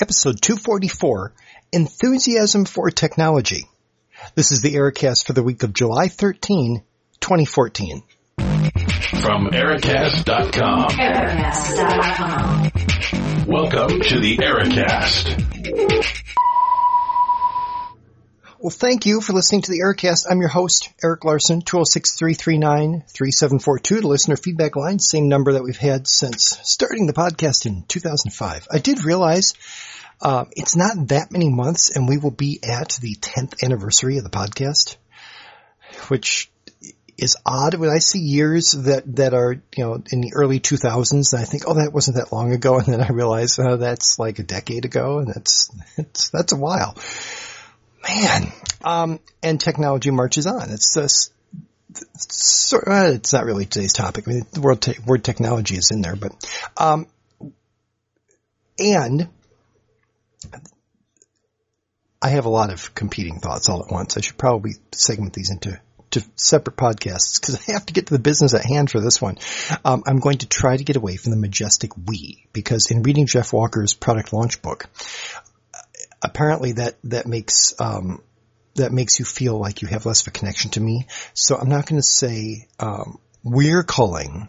episode 244, Enthusiasm for Technology. This is the Ericast for the week of July 13, 2014. From Ericast.com. Ericast.com. Welcome to the Ericast. Well, thank you for listening to the Ericast. I'm your host, Eric Larson, 206-339-3742, the listener feedback line, same number that we've had since starting the podcast in 2005. I did realize uh, it's not that many months and we will be at the 10th anniversary of the podcast, which is odd when I see years that, that are, you know, in the early 2000s and I think, oh, that wasn't that long ago. And then I realize, oh, that's like a decade ago and that's, it's, that's a while. Man, um, and technology marches on. It's it's, uh, it's not really today's topic. I mean, the word, te- word technology is in there, but, um, and I have a lot of competing thoughts all at once. I should probably segment these into to separate podcasts because I have to get to the business at hand for this one. Um, I'm going to try to get away from the majestic we because in reading Jeff Walker's product launch book, apparently that that makes um, that makes you feel like you have less of a connection to me. So I'm not going to say um, we're calling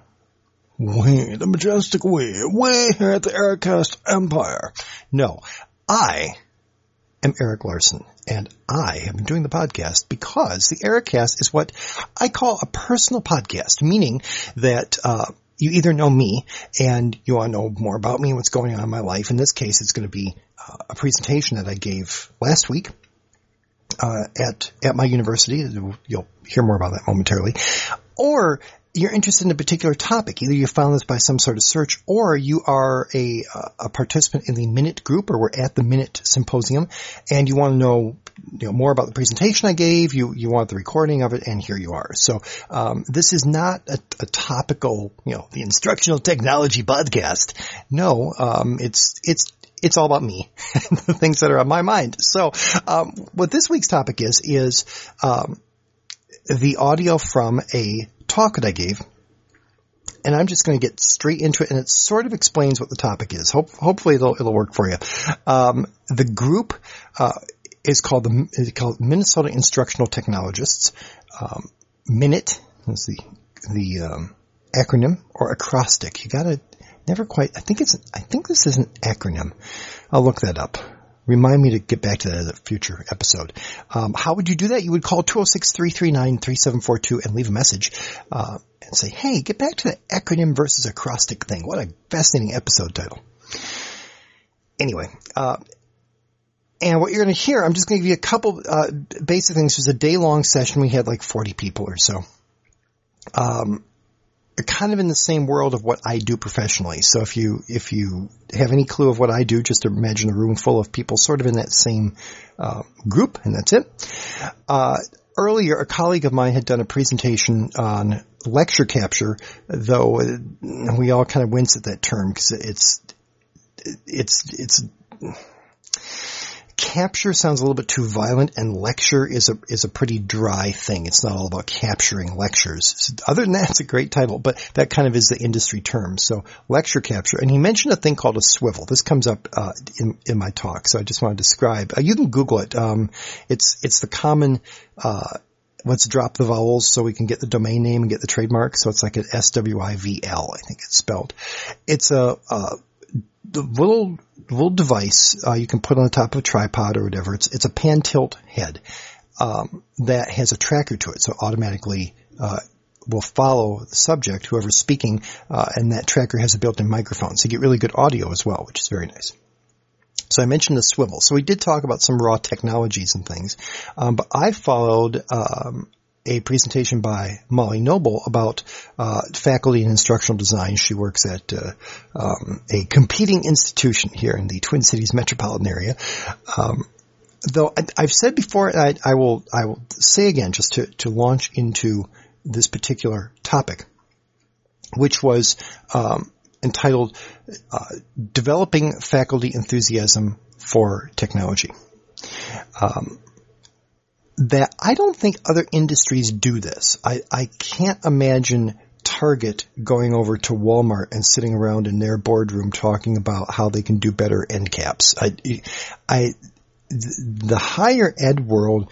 we the majestic we we here at the Ericast Empire. No, I am Eric Larson, and I have been doing the podcast because the Ericast is what I call a personal podcast, meaning that. Uh, you either know me and you want to know more about me and what's going on in my life. In this case, it's going to be a presentation that I gave last week uh, at at my university. You'll hear more about that momentarily. Or you're interested in a particular topic. Either you found this by some sort of search, or you are a a participant in the Minute group, or we're at the Minute Symposium, and you want to know you know more about the presentation I gave. You you want the recording of it, and here you are. So um, this is not a, a, topical, you know, the instructional technology podcast. No, um, it's it's it's all about me the things that are on my mind. So, um, what this week's topic is, is, um, the audio from a talk that I gave. And I'm just going to get straight into it, and it sort of explains what the topic is. Hope, hopefully, it'll, it'll work for you. Um, the group uh, is called the is called Minnesota Instructional Technologists. Um, Minute is the the um, acronym or acrostic. You got to never quite. I think it's. I think this is an acronym. I'll look that up. Remind me to get back to that at a future episode. Um, how would you do that? You would call 206-339-3742 and leave a message, uh, and say, hey, get back to the acronym versus acrostic thing. What a fascinating episode title. Anyway, uh, and what you're going to hear, I'm just going to give you a couple, uh, basic things. It was a day long session. We had like 40 people or so. Um, kind of in the same world of what I do professionally. So if you if you have any clue of what I do, just imagine a room full of people sort of in that same uh, group, and that's it. Uh, earlier, a colleague of mine had done a presentation on lecture capture, though we all kind of wince at that term because it's it's it's capture sounds a little bit too violent and lecture is a, is a pretty dry thing. It's not all about capturing lectures. So other than that, it's a great title, but that kind of is the industry term. So lecture capture. And he mentioned a thing called a swivel. This comes up, uh, in, in my talk. So I just want to describe, uh, you can Google it. Um, it's, it's the common, uh, let's drop the vowels so we can get the domain name and get the trademark. So it's like an S-W-I-V-L, I think it's spelled. It's a, a little little device uh, you can put on the top of a tripod or whatever. It's it's a pan tilt head um, that has a tracker to it, so automatically uh, will follow the subject, whoever's speaking, uh, and that tracker has a built-in microphone, so you get really good audio as well, which is very nice. So I mentioned the swivel. So we did talk about some raw technologies and things, um, but I followed um, a presentation by Molly Noble about uh, faculty and instructional design. She works at uh, um, a competing institution here in the Twin Cities metropolitan area. Um, though I, have said before, I, I, will I will say again just to, to launch into this particular topic, which was um, entitled uh, "Developing Faculty Enthusiasm for Technology." Um, that I don't think other industries do this. I, I can't imagine Target going over to Walmart and sitting around in their boardroom talking about how they can do better end caps. I, I, the higher ed world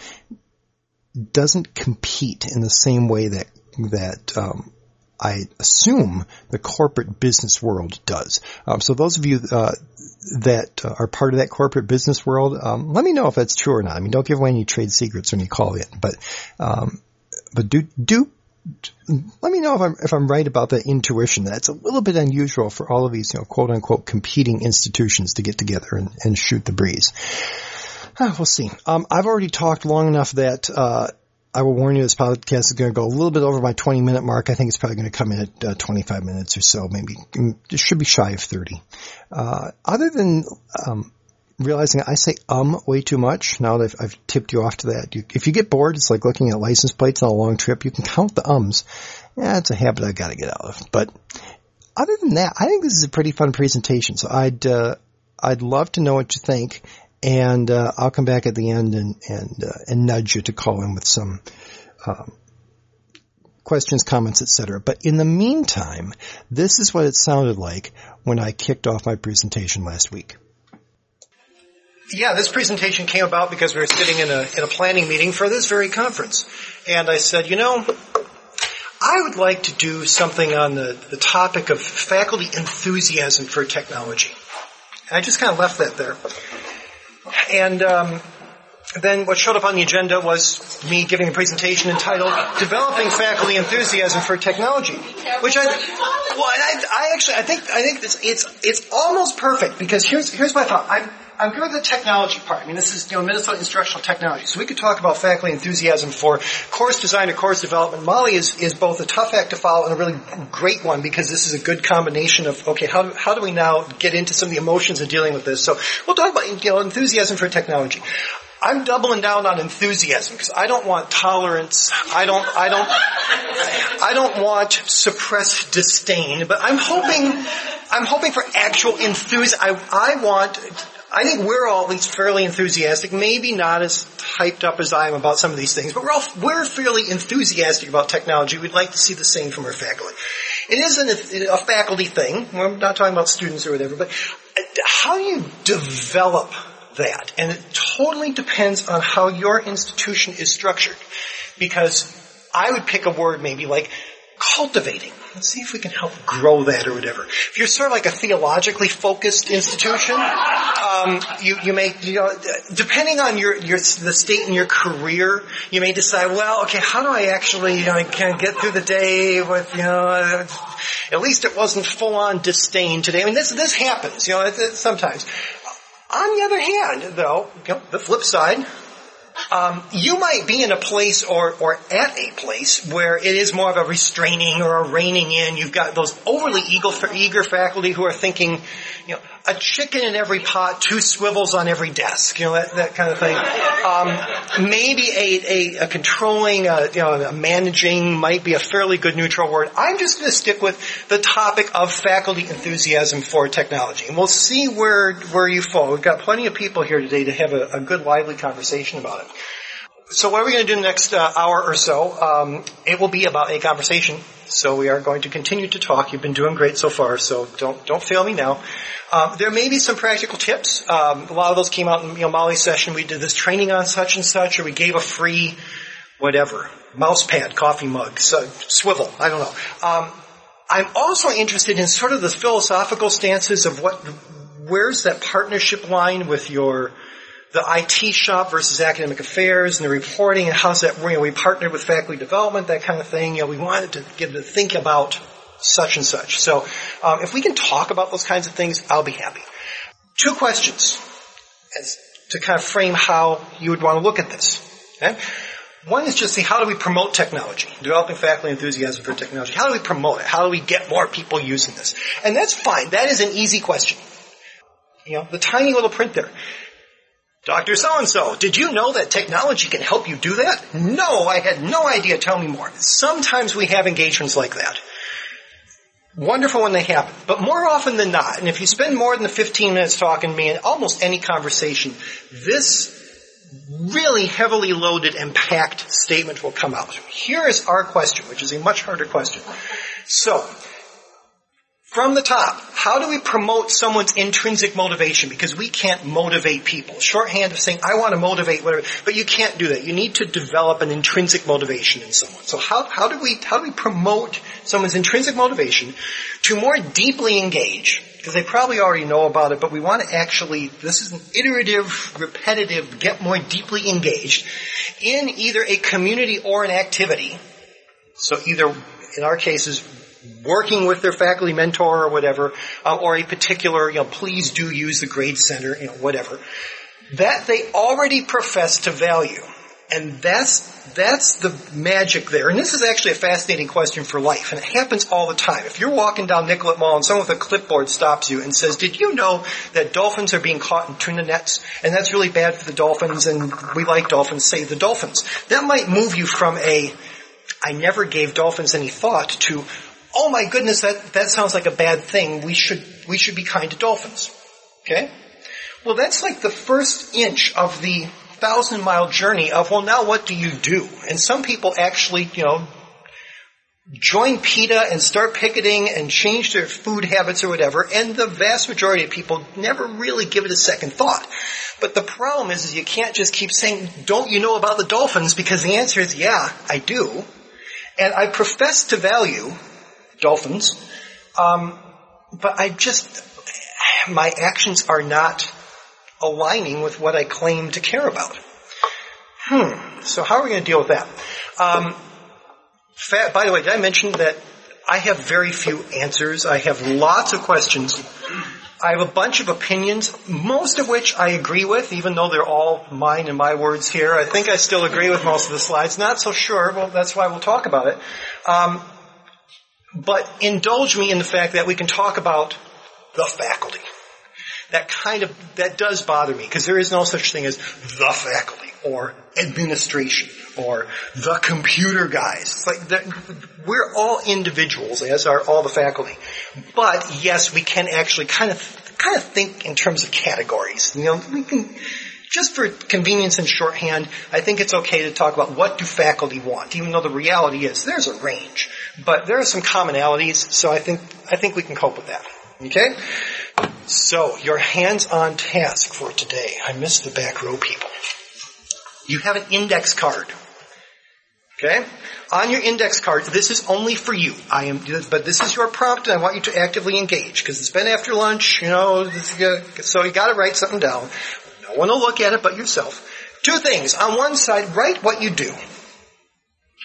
doesn't compete in the same way that that um, I assume the corporate business world does. Um, so those of you uh, that are part of that corporate business world, um, let me know if that's true or not. I mean, don't give away any trade secrets when you call in, but um, but do do let me know if I'm if I'm right about that intuition. That's a little bit unusual for all of these, you know, quote unquote competing institutions to get together and, and shoot the breeze. Uh, we'll see. Um, I've already talked long enough that uh, I will warn you, this podcast is going to go a little bit over my 20 minute mark. I think it's probably going to come in at uh, 25 minutes or so, maybe. Mm, it should be shy of 30. Uh, other than um, realizing I say um way too much now that I've, I've tipped you off to that. You, if you get bored, it's like looking at license plates on a long trip. You can count the ums. Yeah, it's a habit I've got to get out of. But other than that, I think this is a pretty fun presentation. So I'd uh, I'd love to know what you think, and uh, I'll come back at the end and and uh, and nudge you to call in with some. Um, questions, comments, etc. But in the meantime, this is what it sounded like when I kicked off my presentation last week. Yeah, this presentation came about because we were sitting in a, in a planning meeting for this very conference. And I said, you know, I would like to do something on the, the topic of faculty enthusiasm for technology. And I just kind of left that there. And um, then what showed up on the agenda was me giving a presentation entitled "Developing Faculty Enthusiasm for Technology," which I, well, I, I actually I think I think it's it's it's almost perfect because here's here's my thought. I'm I'm good with the technology part. I mean, this is, you know, Minnesota Instructional Technology. So we could talk about faculty enthusiasm for course design and course development. Molly is, is both a tough act to follow and a really great one because this is a good combination of, okay, how, how do we now get into some of the emotions of dealing with this? So we'll talk about, you know, enthusiasm for technology. I'm doubling down on enthusiasm because I don't want tolerance. I don't, I don't, I don't want suppressed disdain, but I'm hoping, I'm hoping for actual enthusiasm. I, I want I think we're all at least fairly enthusiastic, maybe not as hyped up as I am about some of these things, but we're all, we're fairly enthusiastic about technology. We'd like to see the same from our faculty. It isn't a, a faculty thing. We're not talking about students or whatever, but how you develop that? And it totally depends on how your institution is structured. Because I would pick a word maybe like cultivating. Let's see if we can help grow that or whatever. If you're sort of like a theologically focused institution, um, you, you may, you know, depending on your, your, the state in your career, you may decide, well, okay, how do I actually, you know, kind of get through the day with, you know, uh, at least it wasn't full on disdain today. I mean, this, this happens, you know, it, it, sometimes. On the other hand, though, you know, the flip side, um, you might be in a place or, or at a place where it is more of a restraining or a reining in. You've got those overly eager, eager faculty who are thinking, you know, a chicken in every pot, two swivels on every desk, you know, that, that kind of thing. Um, maybe a, a, a controlling, uh, you know, a managing might be a fairly good neutral word. I'm just going to stick with the topic of faculty enthusiasm for technology. And we'll see where, where you fall. We've got plenty of people here today to have a, a good, lively conversation about it. So what are we going to do in the next uh, hour or so? Um, it will be about a conversation. So we are going to continue to talk. You've been doing great so far, so don't don't fail me now. Um, there may be some practical tips. Um, a lot of those came out in you know, Molly's session. We did this training on such and such, or we gave a free whatever mouse pad, coffee mug, so, swivel. I don't know. Um, I'm also interested in sort of the philosophical stances of what, where's that partnership line with your the IT shop versus academic affairs and the reporting and how's that, you know, we partnered with faculty development, that kind of thing. You know, we wanted to get to think about such and such. So, um, if we can talk about those kinds of things, I'll be happy. Two questions as to kind of frame how you would want to look at this. Okay? One is just see how do we promote technology, developing faculty enthusiasm for technology. How do we promote it? How do we get more people using this? And that's fine. That is an easy question. You know, the tiny little print there. Dr. So-and-so, did you know that technology can help you do that? No, I had no idea. Tell me more. Sometimes we have engagements like that. Wonderful when they happen. But more often than not, and if you spend more than 15 minutes talking to me in almost any conversation, this really heavily loaded and packed statement will come out. Here is our question, which is a much harder question. So, from the top, how do we promote someone's intrinsic motivation? Because we can't motivate people. Shorthand of saying, I want to motivate whatever, but you can't do that. You need to develop an intrinsic motivation in someone. So how, how do we, how do we promote someone's intrinsic motivation to more deeply engage? Because they probably already know about it, but we want to actually, this is an iterative, repetitive, get more deeply engaged in either a community or an activity. So either, in our cases, working with their faculty mentor or whatever, uh, or a particular, you know, please do use the grade center, you know, whatever, that they already profess to value. And that's, that's the magic there. And this is actually a fascinating question for life. And it happens all the time. If you're walking down Nicollet Mall and someone with a clipboard stops you and says, did you know that dolphins are being caught in tuna nets? And that's really bad for the dolphins and we like dolphins, save the dolphins. That might move you from a, I never gave dolphins any thought to, oh my goodness, that, that sounds like a bad thing. We should, we should be kind to dolphins. Okay? Well, that's like the first inch of the thousand mile journey of, well, now what do you do? And some people actually, you know, join PETA and start picketing and change their food habits or whatever, and the vast majority of people never really give it a second thought. But the problem is, is you can't just keep saying, don't you know about the dolphins? Because the answer is, yeah, I do. And I profess to value dolphins, um, but I just, my actions are not aligning with what I claim to care about. Hmm. So how are we going to deal with that? Um, fa- by the way, did I mention that I have very few answers? I have lots of questions. I have a bunch of opinions, most of which I agree with, even though they're all mine and my words here. I think I still agree with most of the slides. Not so sure. Well, that's why we'll talk about it. Um, but indulge me in the fact that we can talk about the faculty. That kind of, that does bother me because there is no such thing as the faculty or administration or the computer guys. It's like we're all individuals, as are all the faculty. But yes, we can actually kind of kind of think in terms of categories. You know, we can just for convenience and shorthand, I think it's okay to talk about what do faculty want, even though the reality is there's a range. But there are some commonalities, so I think I think we can cope with that. Okay? So, your hands-on task for today. I missed the back row people. You have an index card. Okay? On your index card, this is only for you. I am, but this is your prompt and I want you to actively engage because it's been after lunch, you know, so you gotta write something down. No one will look at it but yourself. Two things. On one side, write what you do.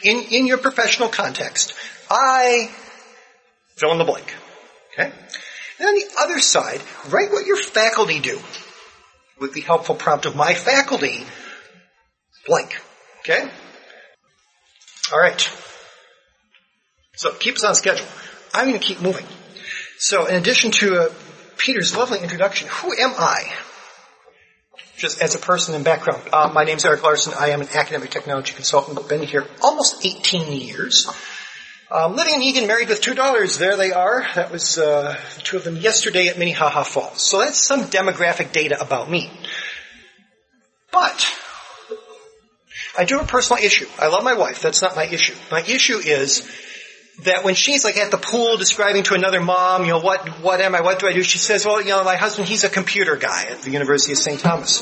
In, in your professional context. I fill in the blank. Okay? And on the other side, write what your faculty do. With the helpful prompt of my faculty, blank. Okay? Alright. So keep us on schedule. I'm going to keep moving. So in addition to uh, Peter's lovely introduction, who am I? Just as a person and background. Uh, my name is Eric Larson. I am an academic technology consultant. I've been here almost 18 years. Um, living in Eagan, married with two daughters. There they are. That was uh, two of them yesterday at Minnehaha Falls. So that's some demographic data about me. But I do have a personal issue. I love my wife. That's not my issue. My issue is that when she's like at the pool describing to another mom, you know, what, what am I, what do I do? She says, well, you know, my husband, he's a computer guy at the University of St. Thomas.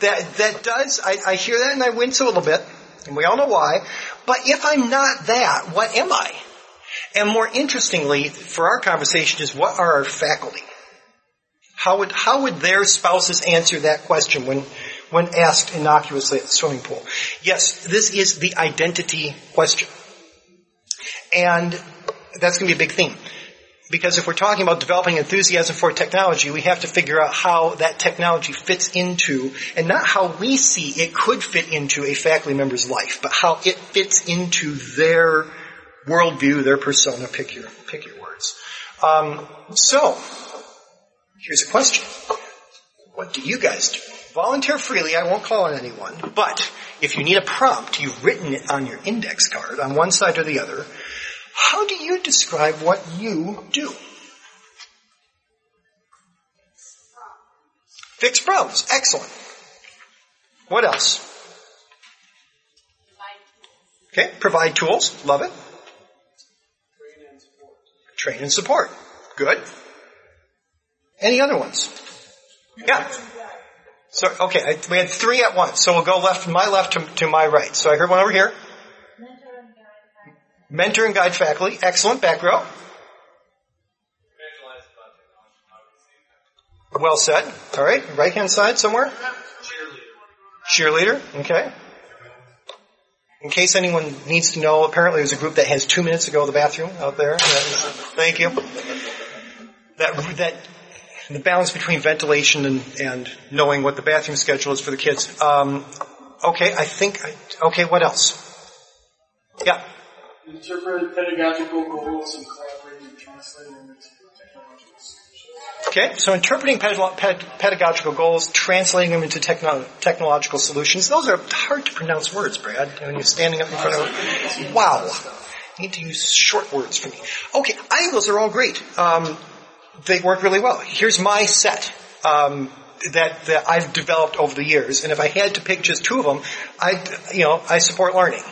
That, that does, I, I hear that and I wince a little bit. And we all know why. But if I'm not that, what am I? And more interestingly, for our conversation is what are our faculty? How would, how would their spouses answer that question when, when asked innocuously at the swimming pool? Yes, this is the identity question. And that's going to be a big theme. Because if we're talking about developing enthusiasm for technology, we have to figure out how that technology fits into, and not how we see it could fit into a faculty member's life, but how it fits into their worldview, their persona, pick your, pick your words. Um, so, here's a question. What do you guys do? Volunteer freely, I won't call on anyone, but if you need a prompt, you've written it on your index card on one side or the other, how do you describe what you do? Fix problems. Excellent. What else? Okay, provide tools. Love it. Train and support. Good. Any other ones? Yeah. So, okay, I, we had three at once. So we'll go left, my left to, to my right. So I heard one over here. Mentor and guide faculty. Excellent. Back row. Well said. All right. Right hand side somewhere. Cheerleader. Okay. In case anyone needs to know, apparently there's a group that has two minutes to go to the bathroom out there. Thank you. That that the balance between ventilation and, and knowing what the bathroom schedule is for the kids. Um, okay, I think. Okay, what else? Yeah. Interpret pedagogical goals and collaborate and translate them into technological solutions. Okay, so interpreting ped- pedagogical goals, translating them into techno- technological solutions. Those are hard to pronounce words, Brad. When you're standing up in front of wow. I need to use short words for me. Okay, I think those are all great. Um, they work really well. Here's my set um, that that I've developed over the years, and if I had to pick just two of them, I you know I support learning.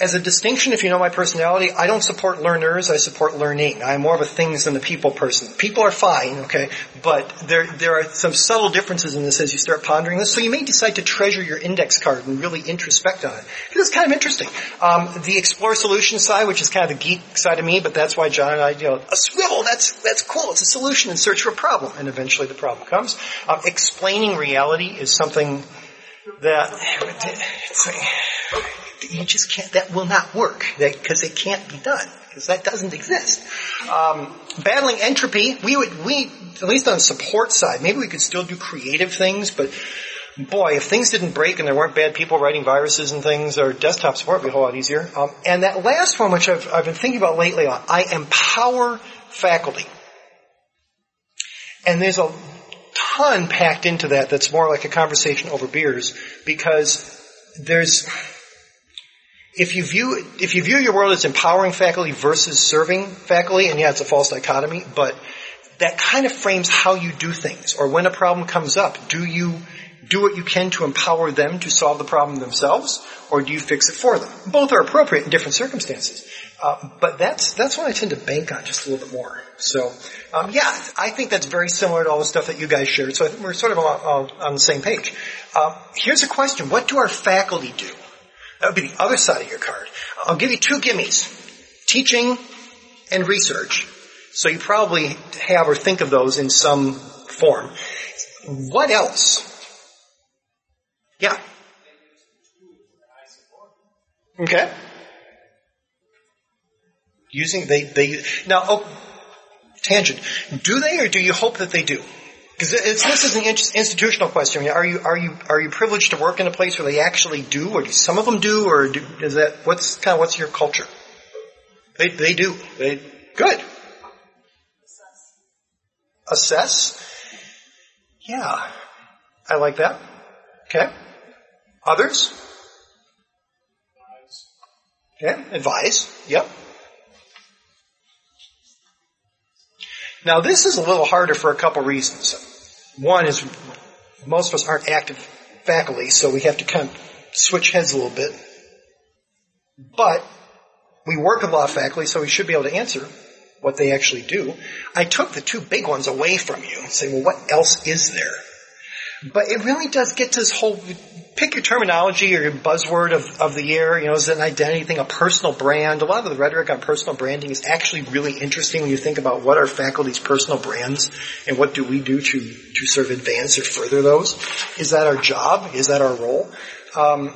As a distinction, if you know my personality, I don't support learners, I support learning. I'm more of a things than the people person. People are fine, okay, but there, there are some subtle differences in this as you start pondering this, so you may decide to treasure your index card and really introspect on it. It's kind of interesting. Um, the explore solution side, which is kind of the geek side of me, but that's why John and I, you know, a swivel, that's, that's cool. It's a solution in search for a problem, and eventually the problem comes. Um, explaining reality is something that, it's like, you just can't, that will not work because it can't be done because that doesn't exist. Um, battling entropy, we would, we, at least on the support side, maybe we could still do creative things, but boy, if things didn't break and there weren't bad people writing viruses and things, our desktop support would be a whole lot easier. Um, and that last one, which I've, I've been thinking about lately, I empower faculty. And there's a ton packed into that that's more like a conversation over beers because there's, if you view if you view your world as empowering faculty versus serving faculty, and yeah, it's a false dichotomy, but that kind of frames how you do things. Or when a problem comes up, do you do what you can to empower them to solve the problem themselves, or do you fix it for them? Both are appropriate in different circumstances. Uh, but that's that's what I tend to bank on just a little bit more. So, um, yeah, I think that's very similar to all the stuff that you guys shared. So I think we're sort of all on the same page. Uh, here's a question: What do our faculty do? That would be the other side of your card. I'll give you two gimmies. Teaching and research. So you probably have or think of those in some form. What else? Yeah. Okay. Using, they, they, now, oh, tangent. Do they or do you hope that they do? Because this is an institutional question. Are you are you are you privileged to work in a place where they actually do, or do some of them do, or do, is that what's kind of what's your culture? They they do. They good. Assess. Yeah, I like that. Okay. Others. Okay. Advise. Yep. Now this is a little harder for a couple reasons. One is most of us aren't active faculty, so we have to kind of switch heads a little bit. But we work with of faculty, so we should be able to answer what they actually do. I took the two big ones away from you and say, well, what else is there? But it really does get to this whole, pick your terminology or your buzzword of, of the year, you know, is it an identity thing, a personal brand? A lot of the rhetoric on personal branding is actually really interesting when you think about what are faculty's personal brands and what do we do to, to sort of advance or further those. Is that our job? Is that our role? Um,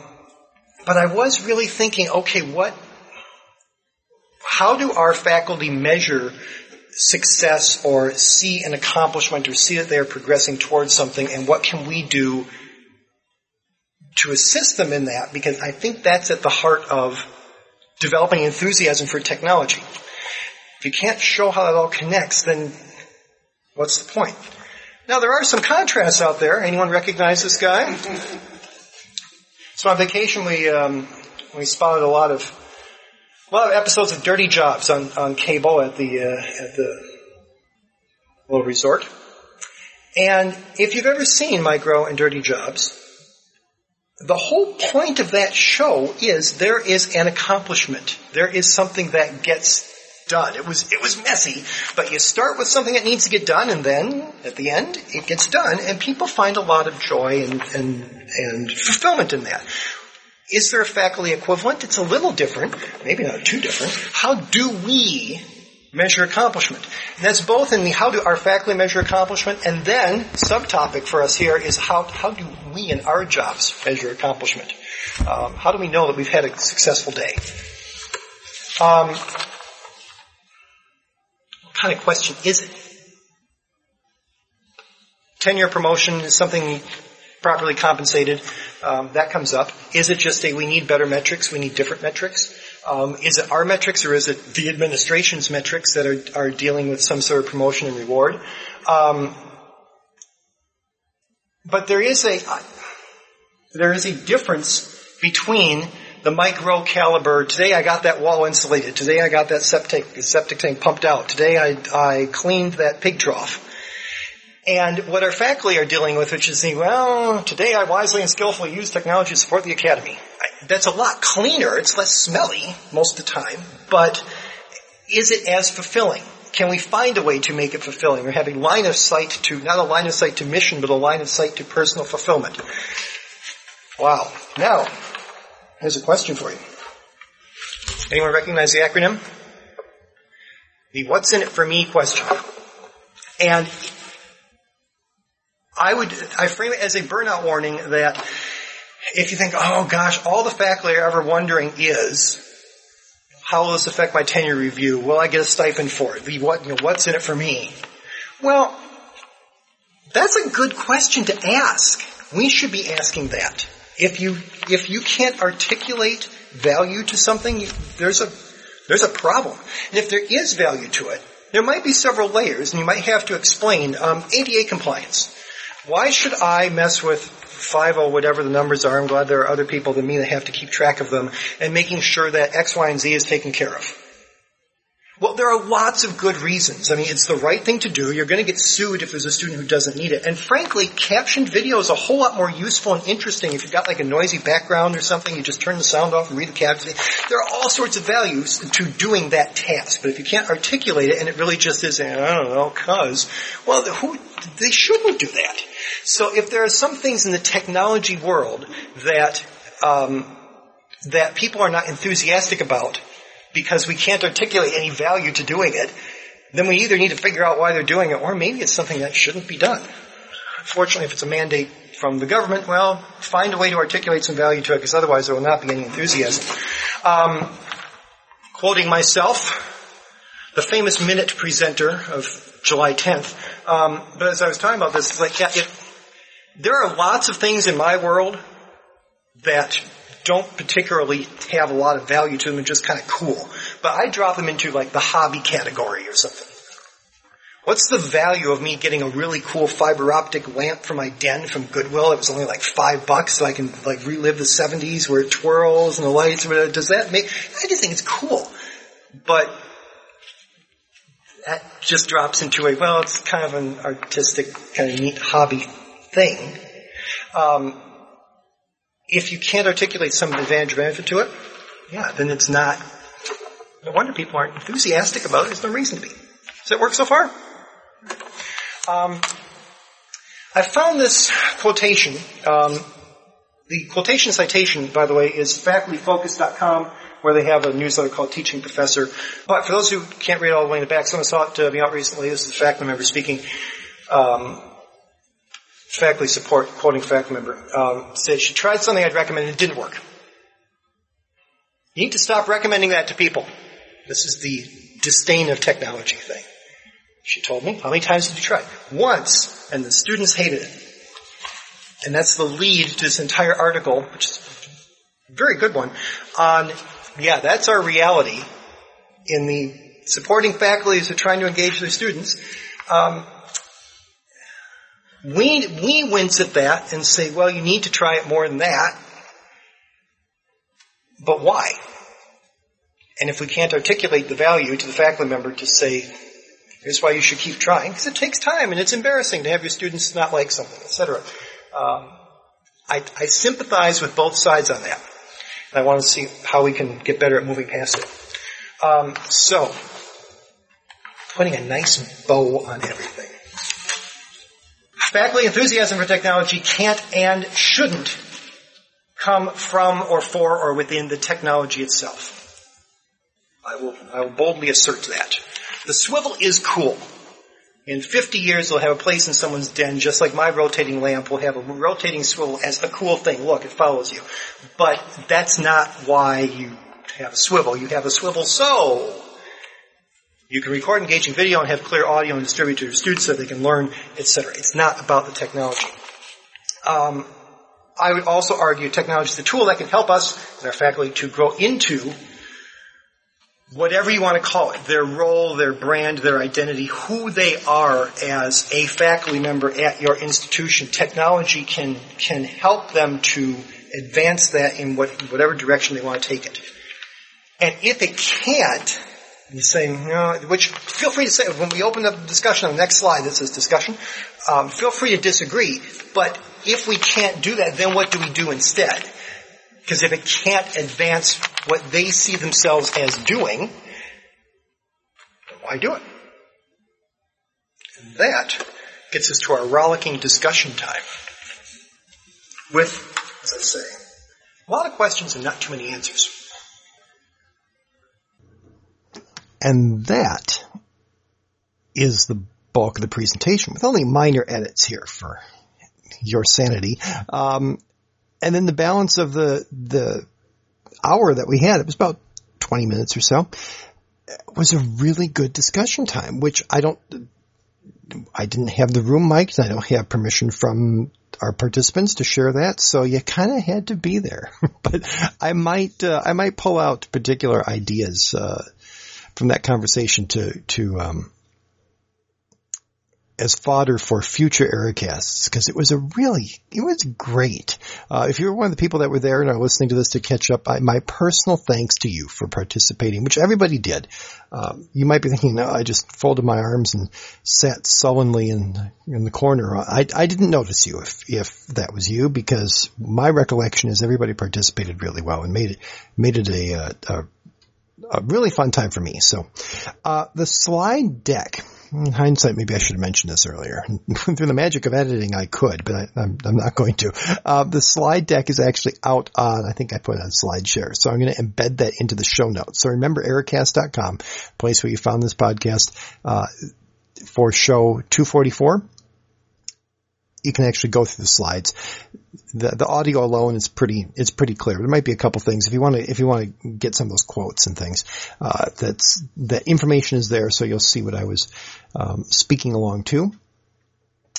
but I was really thinking, okay, what, how do our faculty measure success or see an accomplishment or see that they are progressing towards something and what can we do to assist them in that because I think that's at the heart of developing enthusiasm for technology. If you can't show how that all connects, then what's the point? Now there are some contrasts out there. Anyone recognize this guy? so on vacation we um, we spotted a lot of a lot of episodes of Dirty Jobs on, on cable at the uh, at the little resort. And if you've ever seen Mike Rowe and Dirty Jobs, the whole point of that show is there is an accomplishment. There is something that gets done. It was, it was messy, but you start with something that needs to get done and then at the end it gets done and people find a lot of joy and, and, and fulfillment in that. Is there a faculty equivalent? It's a little different, maybe not too different. How do we measure accomplishment? And that's both in the how do our faculty measure accomplishment and then subtopic for us here is how, how do we in our jobs measure accomplishment? Um, how do we know that we've had a successful day? Um, what kind of question is it? Tenure promotion is something properly compensated. Um, that comes up. Is it just a we need better metrics, we need different metrics? Um, is it our metrics or is it the administration's metrics that are, are dealing with some sort of promotion and reward? Um, but there is a there is a difference between the micro caliber. Today I got that wall insulated. Today I got that septic septic tank pumped out. Today I I cleaned that pig trough. And what our faculty are dealing with, which is the, well, today I wisely and skillfully use technology to support the academy. That's a lot cleaner. It's less smelly most of the time. But is it as fulfilling? Can we find a way to make it fulfilling have a line of sight to, not a line of sight to mission, but a line of sight to personal fulfillment? Wow. Now, here's a question for you. Anyone recognize the acronym? The what's in it for me question. And I would, I frame it as a burnout warning that if you think, oh gosh, all the faculty are ever wondering is, how will this affect my tenure review? Will I get a stipend for it? What, you know, what's in it for me? Well, that's a good question to ask. We should be asking that. If you, if you can't articulate value to something, there's a, there's a problem. And if there is value to it, there might be several layers and you might have to explain, um, ADA compliance. Why should I mess with 50 whatever the numbers are? I'm glad there are other people than me that have to keep track of them and making sure that X, Y, and Z is taken care of. Well, there are lots of good reasons. I mean, it's the right thing to do. You're going to get sued if there's a student who doesn't need it. And frankly, captioned video is a whole lot more useful and interesting. If you've got like a noisy background or something, you just turn the sound off and read the caption. There are all sorts of values to doing that task. But if you can't articulate it and it really just is, I don't know, cause, well, who, they shouldn't do that. So if there are some things in the technology world that, um, that people are not enthusiastic about, because we can't articulate any value to doing it, then we either need to figure out why they're doing it, or maybe it's something that shouldn't be done. Fortunately, if it's a mandate from the government, well, find a way to articulate some value to it, because otherwise there will not be any enthusiasm. Um, quoting myself, the famous minute presenter of July 10th. Um, but as I was talking about this, it's like, yeah, it, there are lots of things in my world that don't particularly have a lot of value to them and just kind of cool. But I drop them into like the hobby category or something. What's the value of me getting a really cool fiber optic lamp for my den from Goodwill? It was only like five bucks so I can like relive the 70s where it twirls and the lights. Does that make, I just think it's cool. But that just drops into a, well, it's kind of an artistic, kind of neat hobby thing. Um, if you can't articulate some advantage or benefit to it, yeah, then it's not. No wonder people aren't enthusiastic about it. There's no reason to be. Does that work so far? Um, I found this quotation. Um, the quotation citation, by the way, is facultyfocus.com, where they have a newsletter called Teaching Professor. But for those who can't read all the way in the back, someone saw it uh, me out recently. This is a faculty member speaking. Um, faculty support, quoting faculty member, um, said she tried something I'd recommend and it didn't work. You need to stop recommending that to people. This is the disdain of technology thing. She told me, how many times did you try? Once, and the students hated it. And that's the lead to this entire article, which is a very good one, on, yeah, that's our reality in the supporting faculties are trying to engage their students. Um, we, we wince at that and say, well, you need to try it more than that. But why? And if we can't articulate the value to the faculty member to say, here's why you should keep trying, because it takes time and it's embarrassing to have your students not like something, etc. Um, I, I sympathize with both sides on that. And I want to see how we can get better at moving past it. Um, so, putting a nice bow on everything. Faculty enthusiasm for technology can't and shouldn't come from or for or within the technology itself. I will, I will boldly assert that. The swivel is cool. In 50 years, it'll have a place in someone's den, just like my rotating lamp will have a rotating swivel as a cool thing. Look, it follows you. But that's not why you have a swivel. You have a swivel so you can record engaging video and have clear audio and distribute to your students so they can learn, etc. It's not about the technology. Um, I would also argue technology is the tool that can help us and our faculty to grow into whatever you want to call it, their role, their brand, their identity, who they are as a faculty member at your institution. Technology can, can help them to advance that in what, whatever direction they want to take it. And if it can't, you say, you know, which feel free to say, when we open up the discussion on the next slide that says discussion, um, feel free to disagree, but if we can't do that, then what do we do instead? Because if it can't advance what they see themselves as doing, why do it? And that gets us to our rollicking discussion time. With, as I say, a lot of questions and not too many answers. And that is the bulk of the presentation with only minor edits here for your sanity. Um, and then the balance of the the hour that we had, it was about 20 minutes or so, was a really good discussion time, which I don't, I didn't have the room mic, I don't have permission from our participants to share that, so you kind of had to be there. but I might, uh, I might pull out particular ideas, uh, from that conversation to, to, um, as fodder for future Ericasts because it was a really, it was great. Uh, if you were one of the people that were there and are listening to this to catch up, I, my personal thanks to you for participating, which everybody did. Um, you might be thinking, no, I just folded my arms and sat sullenly in in the corner. I, I didn't notice you if if that was you because my recollection is everybody participated really well and made it made it a, a, a a really fun time for me. So, uh, the slide deck in hindsight, maybe I should have mentioned this earlier. Through the magic of editing, I could, but I, am not going to. Uh, the slide deck is actually out on, I think I put it on SlideShare. So I'm going to embed that into the show notes. So remember ericast.com, place where you found this podcast, uh, for show 244 you can actually go through the slides. The the audio alone is pretty it's pretty clear. There might be a couple things if you want to if you want to get some of those quotes and things. Uh, that's the information is there, so you'll see what I was um, speaking along to.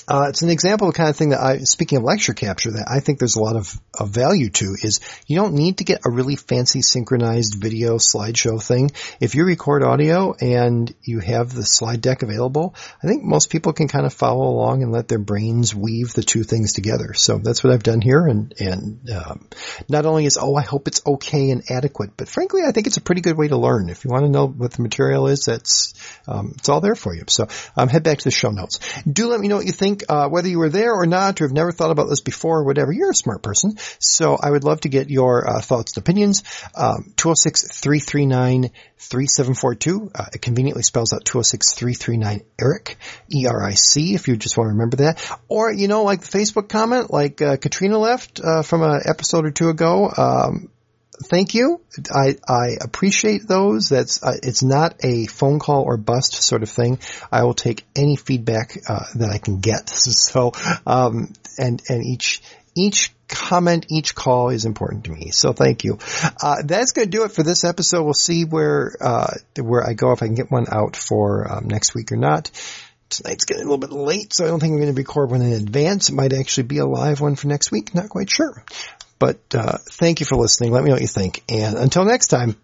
Uh, it's an example of the kind of thing that I, speaking of lecture capture, that I think there's a lot of, of value to is you don't need to get a really fancy synchronized video slideshow thing. If you record audio and you have the slide deck available, I think most people can kind of follow along and let their brains weave the two things together. So that's what I've done here. And, and, um, not only is, oh, I hope it's okay and adequate, but frankly, I think it's a pretty good way to learn. If you want to know what the material is, that's, um, it's all there for you. So, um, head back to the show notes. Do let me know what you think think uh, whether you were there or not, or have never thought about this before, or whatever, you're a smart person. So I would love to get your uh, thoughts and opinions. Um, 206-339-3742. Uh, it conveniently spells out 206-339-ERIC, E-R-I-C, if you just want to remember that. Or, you know, like the Facebook comment, like uh, Katrina left uh, from an episode or two ago. Um, thank you. I, I appreciate those. That's, uh, it's not a phone call or bust sort of thing. I will take any feedback, uh, that I can get. So, um, and, and each, each comment, each call is important to me. So thank you. Uh, that's going to do it for this episode. We'll see where, uh, where I go if I can get one out for um, next week or not. Tonight's getting a little bit late, so I don't think I'm going to record one in advance. It might actually be a live one for next week. Not quite sure. But uh, thank you for listening. Let me know what you think. And until next time,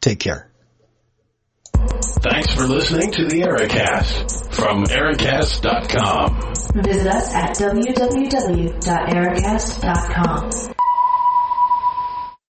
take care. Thanks for listening to the Ericast from Ericast.com. Visit us at www.ericast.com.